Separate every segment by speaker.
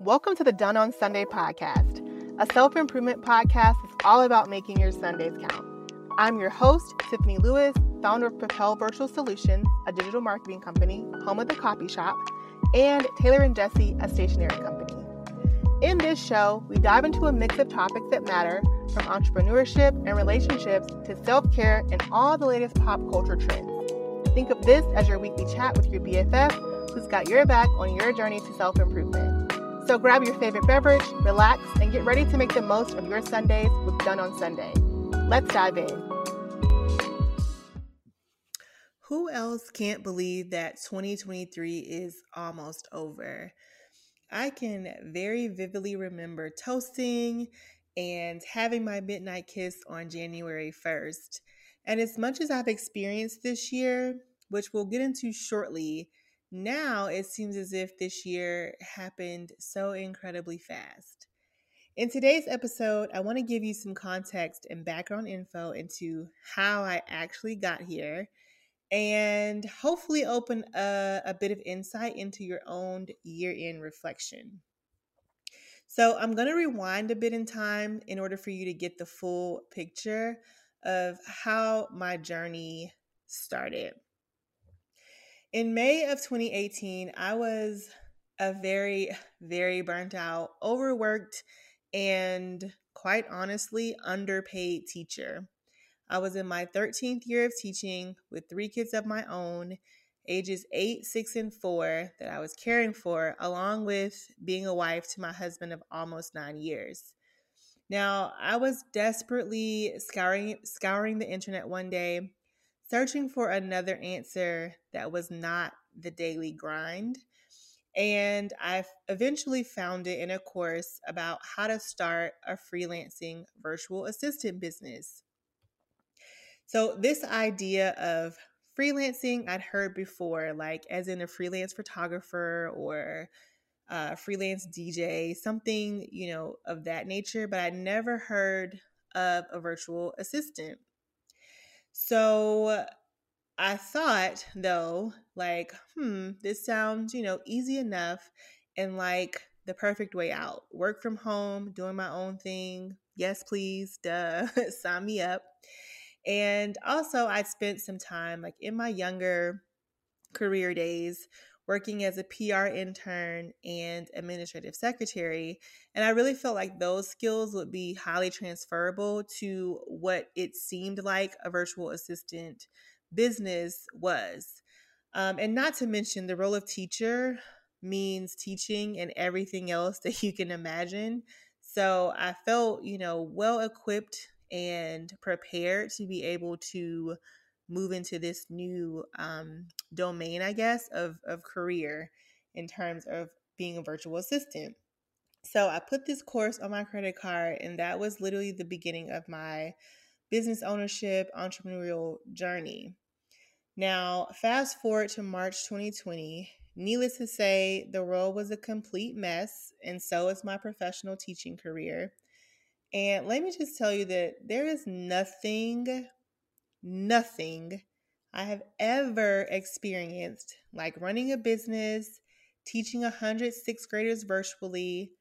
Speaker 1: Welcome to the Done on Sunday podcast, a self improvement podcast that's all about making your Sundays count. I'm your host, Tiffany Lewis, founder of Propel Virtual Solutions, a digital marketing company, home of the copy shop, and Taylor and Jesse, a stationery company. In this show, we dive into a mix of topics that matter from entrepreneurship and relationships to self care and all the latest pop culture trends. Think of this as your weekly chat with your BFF who's got your back on your journey to self improvement. So grab your favorite beverage, relax, and get ready to make the most of your Sundays with Done on Sunday. Let's dive in. Who else can't believe that 2023 is almost over? I can very vividly remember toasting and having my midnight kiss on January 1st. And as much as I've experienced this year, which we'll get into shortly, now it seems as if this year happened so incredibly fast. In today's episode, I want to give you some context and background info into how I actually got here and hopefully open a, a bit of insight into your own year end reflection. So, I'm going to rewind a bit in time in order for you to get the full picture of how my journey started. In May of 2018, I was a very, very burnt out, overworked, and quite honestly, underpaid teacher. I was in my 13th year of teaching with three kids of my own, ages eight, six, and four, that I was caring for, along with being a wife to my husband of almost nine years. Now, I was desperately scouring scouring the internet one day, searching for another answer that was not the daily grind. And I eventually found it in a course about how to start a freelancing virtual assistant business. So, this idea of freelancing I'd heard before, like as in a freelance photographer or a freelance DJ, something, you know, of that nature, but I'd never heard of a virtual assistant. So I thought, though, like, hmm, this sounds, you know, easy enough and like the perfect way out. Work from home, doing my own thing. Yes, please, duh, sign me up. And also, I spent some time, like in my younger career days, working as a PR intern and administrative secretary. And I really felt like those skills would be highly transferable to what it seemed like a virtual assistant business was. Um, and not to mention, the role of teacher means teaching and everything else that you can imagine. So I felt, you know, well equipped and prepared to be able to move into this new um, domain, I guess, of, of career in terms of being a virtual assistant. So I put this course on my credit card, and that was literally the beginning of my business ownership entrepreneurial journey. Now, fast forward to March 2020. Needless to say, the world was a complete mess, and so is my professional teaching career. And let me just tell you that there is nothing, nothing I have ever experienced like running a business, teaching 100 sixth graders virtually,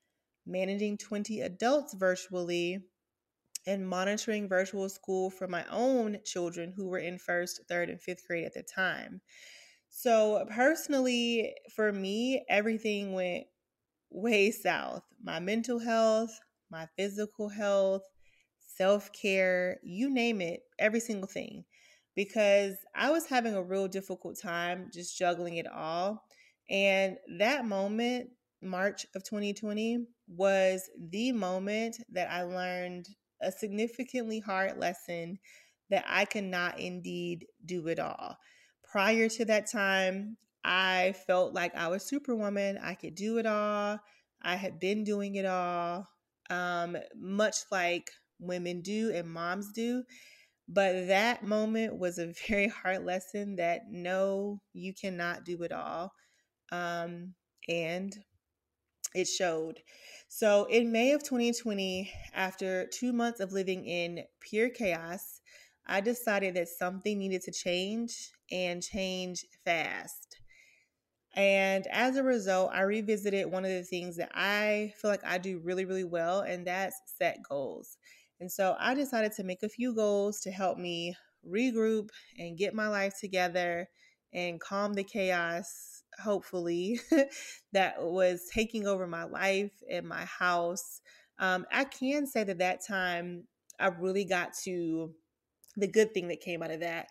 Speaker 1: managing 20 adults virtually, and monitoring virtual school for my own children who were in first, third, and fifth grade at the time. So, personally, for me, everything went way south. My mental health, my physical health, self care, you name it, every single thing. Because I was having a real difficult time just juggling it all. And that moment, March of 2020, was the moment that I learned a significantly hard lesson that I cannot indeed do it all. Prior to that time, I felt like I was superwoman. I could do it all. I had been doing it all um, much like women do and moms do. But that moment was a very hard lesson that no, you cannot do it all. Um, and it showed. So in May of 2020, after two months of living in pure chaos, I decided that something needed to change and change fast. And as a result, I revisited one of the things that I feel like I do really, really well, and that's set goals. And so I decided to make a few goals to help me regroup and get my life together and calm the chaos, hopefully, that was taking over my life and my house. Um, I can say that that time I really got to the good thing that came out of that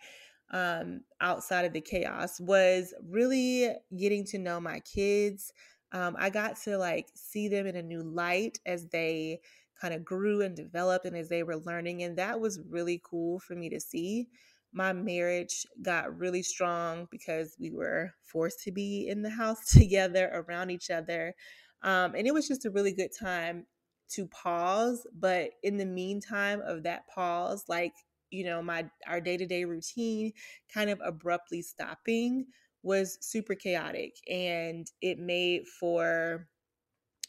Speaker 1: um, outside of the chaos was really getting to know my kids. Um, I got to like see them in a new light as they kind of grew and developed and as they were learning. And that was really cool for me to see. My marriage got really strong because we were forced to be in the house together around each other. Um, and it was just a really good time to pause. But in the meantime of that pause, like you know my our day-to-day routine kind of abruptly stopping was super chaotic and it made for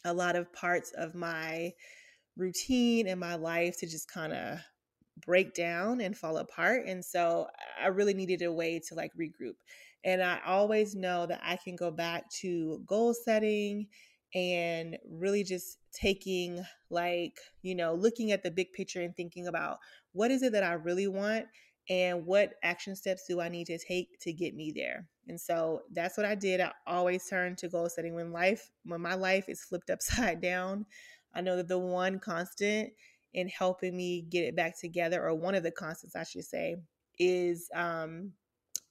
Speaker 1: a lot of parts of my routine and my life to just kind of break down and fall apart and so i really needed a way to like regroup and i always know that i can go back to goal setting and really just taking like you know looking at the big picture and thinking about what is it that i really want and what action steps do i need to take to get me there and so that's what i did. I always turn to goal setting when life when my life is flipped upside down i know that the one constant in helping me get it back together or one of the constants i should say is um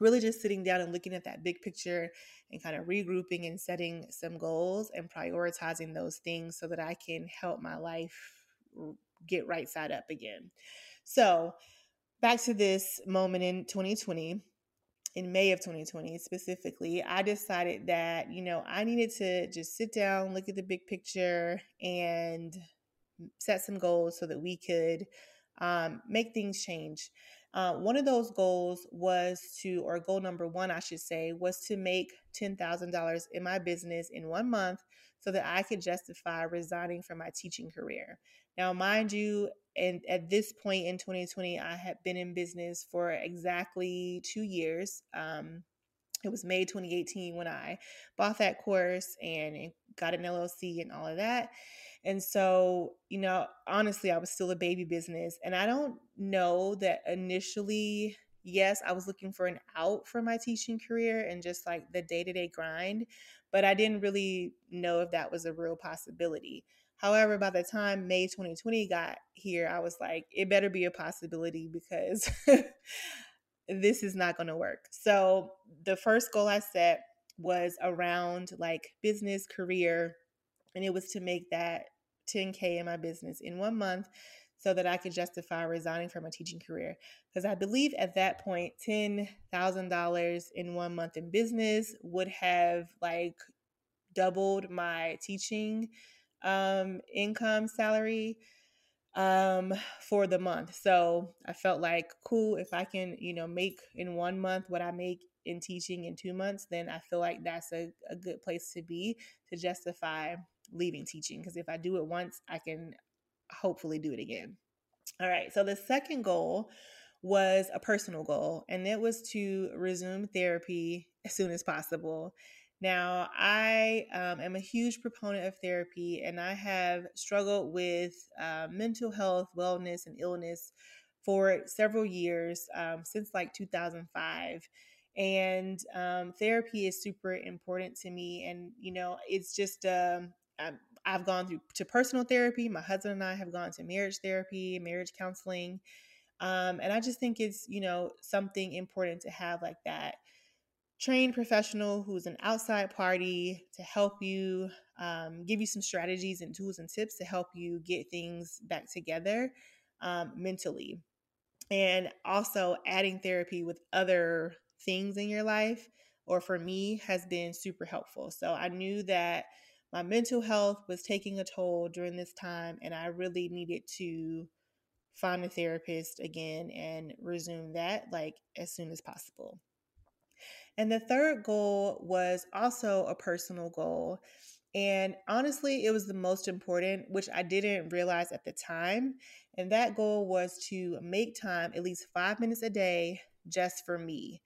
Speaker 1: really just sitting down and looking at that big picture and kind of regrouping and setting some goals and prioritizing those things so that I can help my life get right side up again. So, back to this moment in 2020, in May of 2020 specifically, I decided that, you know, I needed to just sit down, look at the big picture, and set some goals so that we could um, make things change. Uh, one of those goals was to, or goal number one, I should say, was to make $10,000 in my business in one month so that I could justify resigning from my teaching career. Now, mind you, and at this point in 2020, I had been in business for exactly two years. Um, it was May 2018 when I bought that course and got an LLC and all of that. And so, you know, honestly, I was still a baby business. And I don't know that initially, yes, I was looking for an out for my teaching career and just like the day to day grind, but I didn't really know if that was a real possibility. However, by the time May 2020 got here, I was like, it better be a possibility because this is not going to work. So, the first goal I set was around like business, career, and it was to make that 10K in my business in one month so that I could justify resigning from a teaching career. Because I believe at that point, $10,000 in one month in business would have like doubled my teaching um, income salary um for the month so i felt like cool if i can you know make in one month what i make in teaching in two months then i feel like that's a, a good place to be to justify leaving teaching because if I do it once, I can hopefully do it again. All right, so the second goal was a personal goal, and it was to resume therapy as soon as possible. Now, I um, am a huge proponent of therapy, and I have struggled with uh, mental health, wellness, and illness for several years um, since like 2005 and um, therapy is super important to me and you know it's just um, I've gone through to personal therapy. My husband and I have gone to marriage therapy, marriage counseling. Um, and I just think it's, you know, something important to have like that trained professional who's an outside party to help you, um, give you some strategies and tools and tips to help you get things back together um, mentally. And also adding therapy with other things in your life, or for me, has been super helpful. So I knew that my mental health was taking a toll during this time, and I really needed to find a therapist again and resume that like as soon as possible. And the third goal was also a personal goal. And honestly, it was the most important, which I didn't realize at the time. And that goal was to make time, at least five minutes a day, just for me.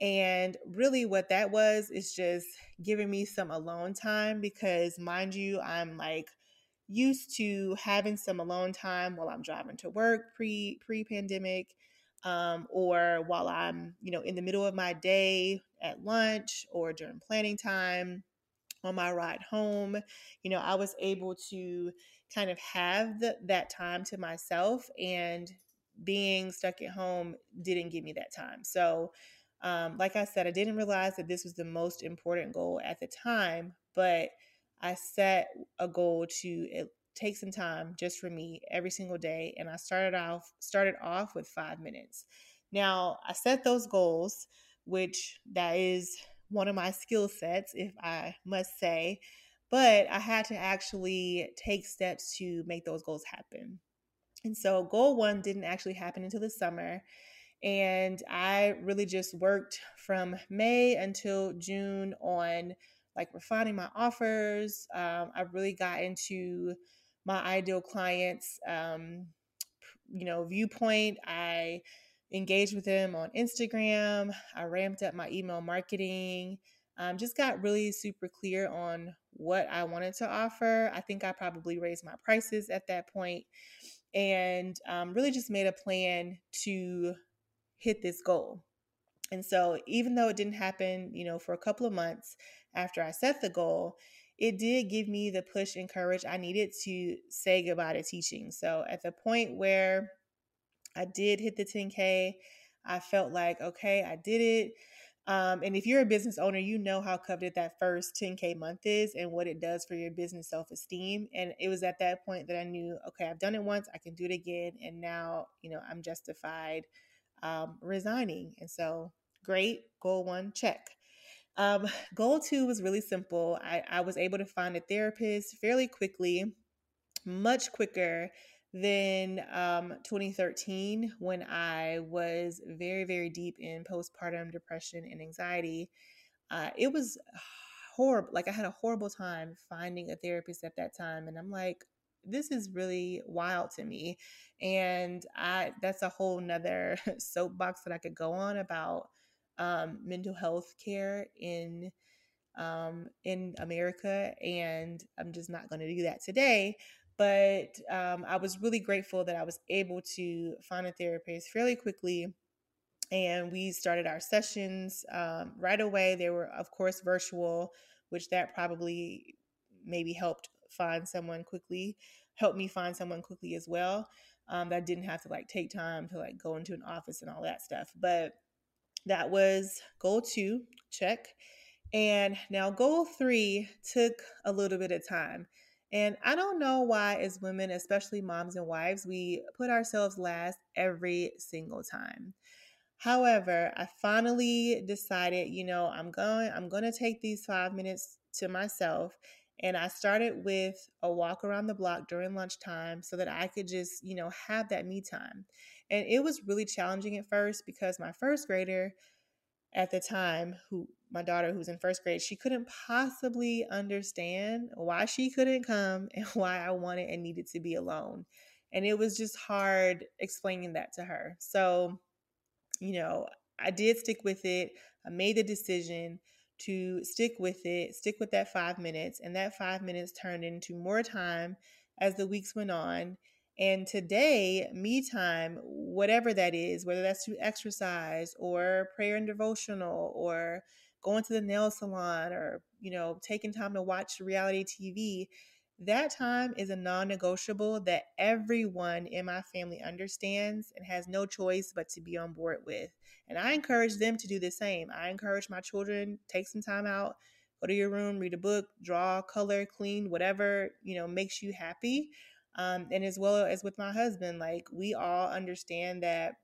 Speaker 1: And really, what that was is just giving me some alone time because, mind you, I'm like used to having some alone time while I'm driving to work pre pre pandemic, um, or while I'm you know in the middle of my day at lunch or during planning time on my ride home. You know, I was able to kind of have the, that time to myself, and being stuck at home didn't give me that time. So um, like I said, I didn't realize that this was the most important goal at the time, but I set a goal to take some time just for me every single day, and I started off started off with five minutes. Now I set those goals, which that is one of my skill sets, if I must say, but I had to actually take steps to make those goals happen. And so, goal one didn't actually happen until the summer. And I really just worked from May until June on like refining my offers. Um, I really got into my ideal clients, um, you know, viewpoint. I engaged with them on Instagram. I ramped up my email marketing. Um, just got really super clear on what I wanted to offer. I think I probably raised my prices at that point and um, really just made a plan to hit this goal. And so, even though it didn't happen, you know, for a couple of months after I set the goal, it did give me the push and courage I needed to say goodbye to teaching. So, at the point where I did hit the 10K, I felt like, okay, I did it. Um, and if you're a business owner, you know how coveted that first 10K month is and what it does for your business self esteem. And it was at that point that I knew, okay, I've done it once, I can do it again. And now, you know, I'm justified um, resigning. And so, great, goal one, check. Um, goal two was really simple. I, I was able to find a therapist fairly quickly, much quicker than um, 2013 when I was very, very deep in postpartum depression and anxiety. Uh, it was horrible. Like, I had a horrible time finding a therapist at that time. And I'm like, this is really wild to me and i that's a whole nother soapbox that i could go on about um, mental health care in um, in america and i'm just not going to do that today but um, i was really grateful that i was able to find a therapist fairly quickly and we started our sessions um, right away they were of course virtual which that probably maybe helped find someone quickly, helped me find someone quickly as well. Um, that didn't have to like take time to like go into an office and all that stuff. But that was goal two, check. And now goal three took a little bit of time. And I don't know why, as women, especially moms and wives, we put ourselves last every single time. However, I finally decided, you know, I'm going, I'm going to take these five minutes to myself and I started with a walk around the block during lunchtime so that I could just, you know, have that me time. And it was really challenging at first because my first grader at the time, who my daughter who's in first grade, she couldn't possibly understand why she couldn't come and why I wanted and needed to be alone. And it was just hard explaining that to her. So, you know, I did stick with it. I made the decision to stick with it, stick with that five minutes. And that five minutes turned into more time as the weeks went on. And today, me time, whatever that is, whether that's through exercise or prayer and devotional or going to the nail salon or, you know, taking time to watch reality TV, that time is a non negotiable that everyone in my family understands and has no choice but to be on board with. And I encourage them to do the same. I encourage my children take some time out, go to your room, read a book, draw, color, clean, whatever, you know, makes you happy. Um, and as well as with my husband, like we all understand that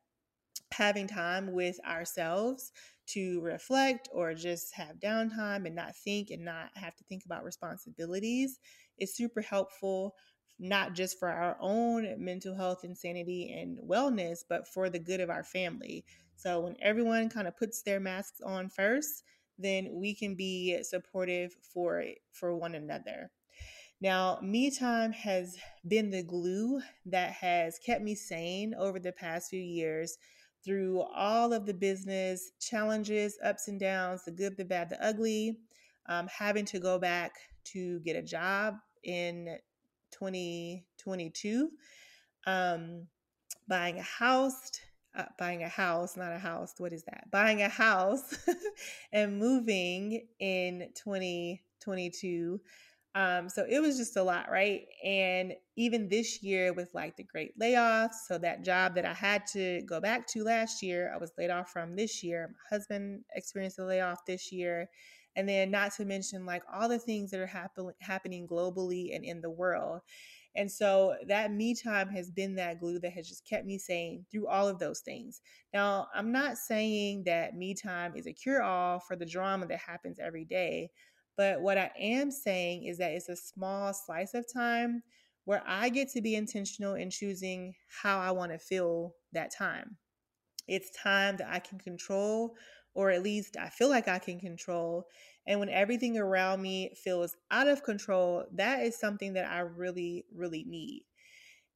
Speaker 1: having time with ourselves to reflect or just have downtime and not think and not have to think about responsibilities is super helpful not just for our own mental health and sanity and wellness but for the good of our family. So when everyone kind of puts their masks on first then we can be supportive for for one another now, me time has been the glue that has kept me sane over the past few years through all of the business challenges, ups and downs, the good, the bad, the ugly, um, having to go back to get a job in 2022, um, buying a house, uh, buying a house, not a house. What is that? Buying a house and moving in 2022. Um, so it was just a lot, right? And even this year with like the great layoffs, so that job that I had to go back to last year, I was laid off from this year. My husband experienced a layoff this year. And then not to mention like all the things that are happen- happening globally and in the world. And so that me time has been that glue that has just kept me sane through all of those things. Now, I'm not saying that me time is a cure all for the drama that happens every day, but what I am saying is that it's a small slice of time where I get to be intentional in choosing how I want to feel that time. It's time that I can control, or at least I feel like I can control. And when everything around me feels out of control, that is something that I really, really need.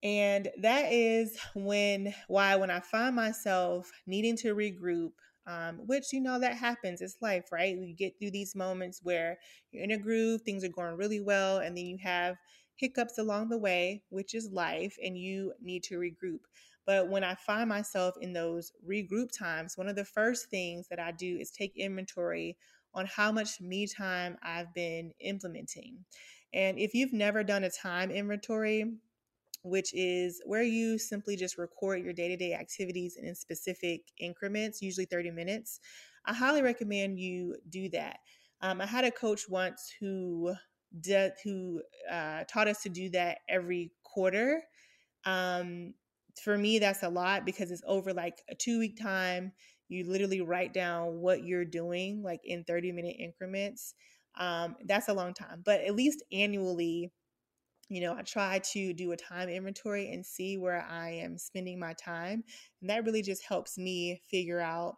Speaker 1: And that is when, why, when I find myself needing to regroup, um, which, you know, that happens. It's life, right? We get through these moments where you're in a groove, things are going really well, and then you have hiccups along the way, which is life, and you need to regroup. But when I find myself in those regroup times, one of the first things that I do is take inventory on how much me time I've been implementing. And if you've never done a time inventory, which is where you simply just record your day to day activities in specific increments, usually 30 minutes, I highly recommend you do that. Um, I had a coach once who who uh, taught us to do that every quarter. Um, for me, that's a lot because it's over like a two week time you literally write down what you're doing like in 30 minute increments um, that's a long time but at least annually you know i try to do a time inventory and see where i am spending my time and that really just helps me figure out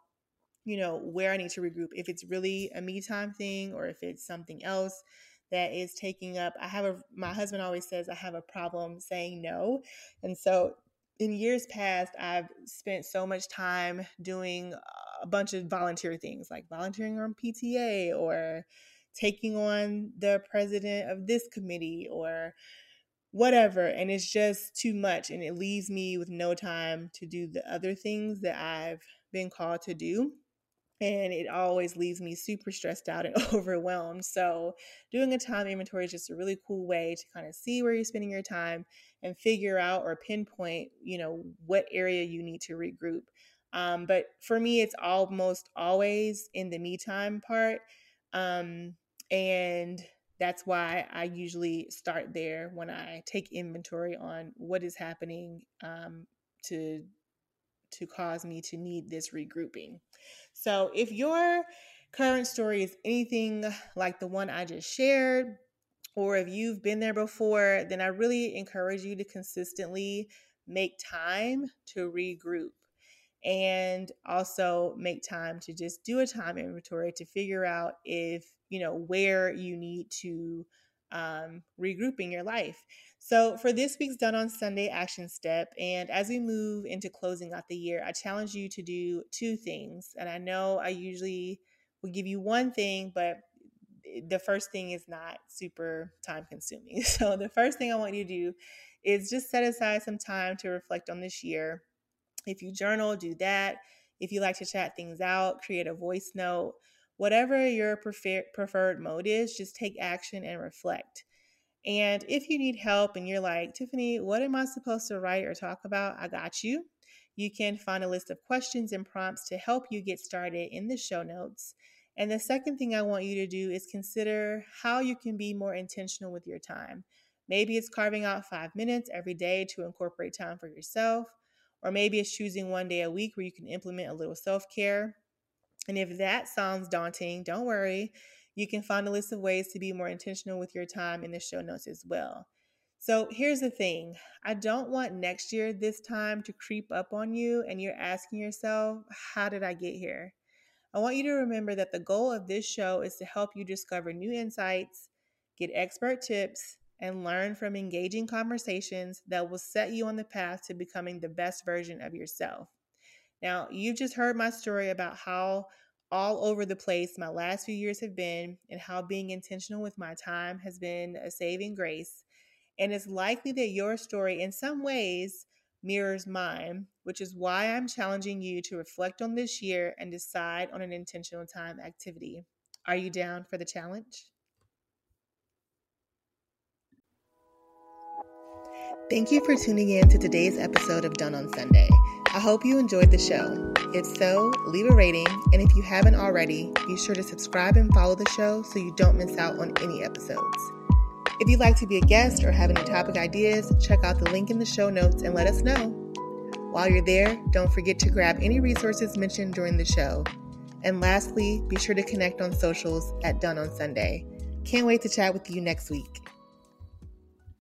Speaker 1: you know where i need to regroup. If it's really a me time thing or if it's something else that is taking up i have a my husband always says i have a problem saying no and so in years past, I've spent so much time doing a bunch of volunteer things like volunteering on PTA or taking on the president of this committee or whatever. And it's just too much. And it leaves me with no time to do the other things that I've been called to do and it always leaves me super stressed out and overwhelmed. So, doing a time inventory is just a really cool way to kind of see where you're spending your time and figure out or pinpoint, you know, what area you need to regroup. Um, but for me, it's almost always in the me time part. Um, and that's why I usually start there when I take inventory on what is happening um, to to cause me to need this regrouping. So if your current story is anything like the one I just shared, or if you've been there before, then I really encourage you to consistently make time to regroup and also make time to just do a time inventory to figure out if, you know, where you need to um, regroup in your life. So, for this week's Done on Sunday action step, and as we move into closing out the year, I challenge you to do two things. And I know I usually will give you one thing, but the first thing is not super time consuming. So, the first thing I want you to do is just set aside some time to reflect on this year. If you journal, do that. If you like to chat things out, create a voice note. Whatever your prefer- preferred mode is, just take action and reflect. And if you need help and you're like, Tiffany, what am I supposed to write or talk about? I got you. You can find a list of questions and prompts to help you get started in the show notes. And the second thing I want you to do is consider how you can be more intentional with your time. Maybe it's carving out five minutes every day to incorporate time for yourself, or maybe it's choosing one day a week where you can implement a little self care. And if that sounds daunting, don't worry. You can find a list of ways to be more intentional with your time in the show notes as well. So here's the thing I don't want next year, this time, to creep up on you and you're asking yourself, How did I get here? I want you to remember that the goal of this show is to help you discover new insights, get expert tips, and learn from engaging conversations that will set you on the path to becoming the best version of yourself. Now, you've just heard my story about how all over the place my last few years have been and how being intentional with my time has been a saving grace. And it's likely that your story, in some ways, mirrors mine, which is why I'm challenging you to reflect on this year and decide on an intentional time activity. Are you down for the challenge? Thank you for tuning in to today's episode of Done on Sunday. I hope you enjoyed the show. If so, leave a rating, and if you haven't already, be sure to subscribe and follow the show so you don't miss out on any episodes. If you'd like to be a guest or have any topic ideas, check out the link in the show notes and let us know. While you're there, don't forget to grab any resources mentioned during the show. And lastly, be sure to connect on socials at Done on Sunday. Can't wait to chat with you next week.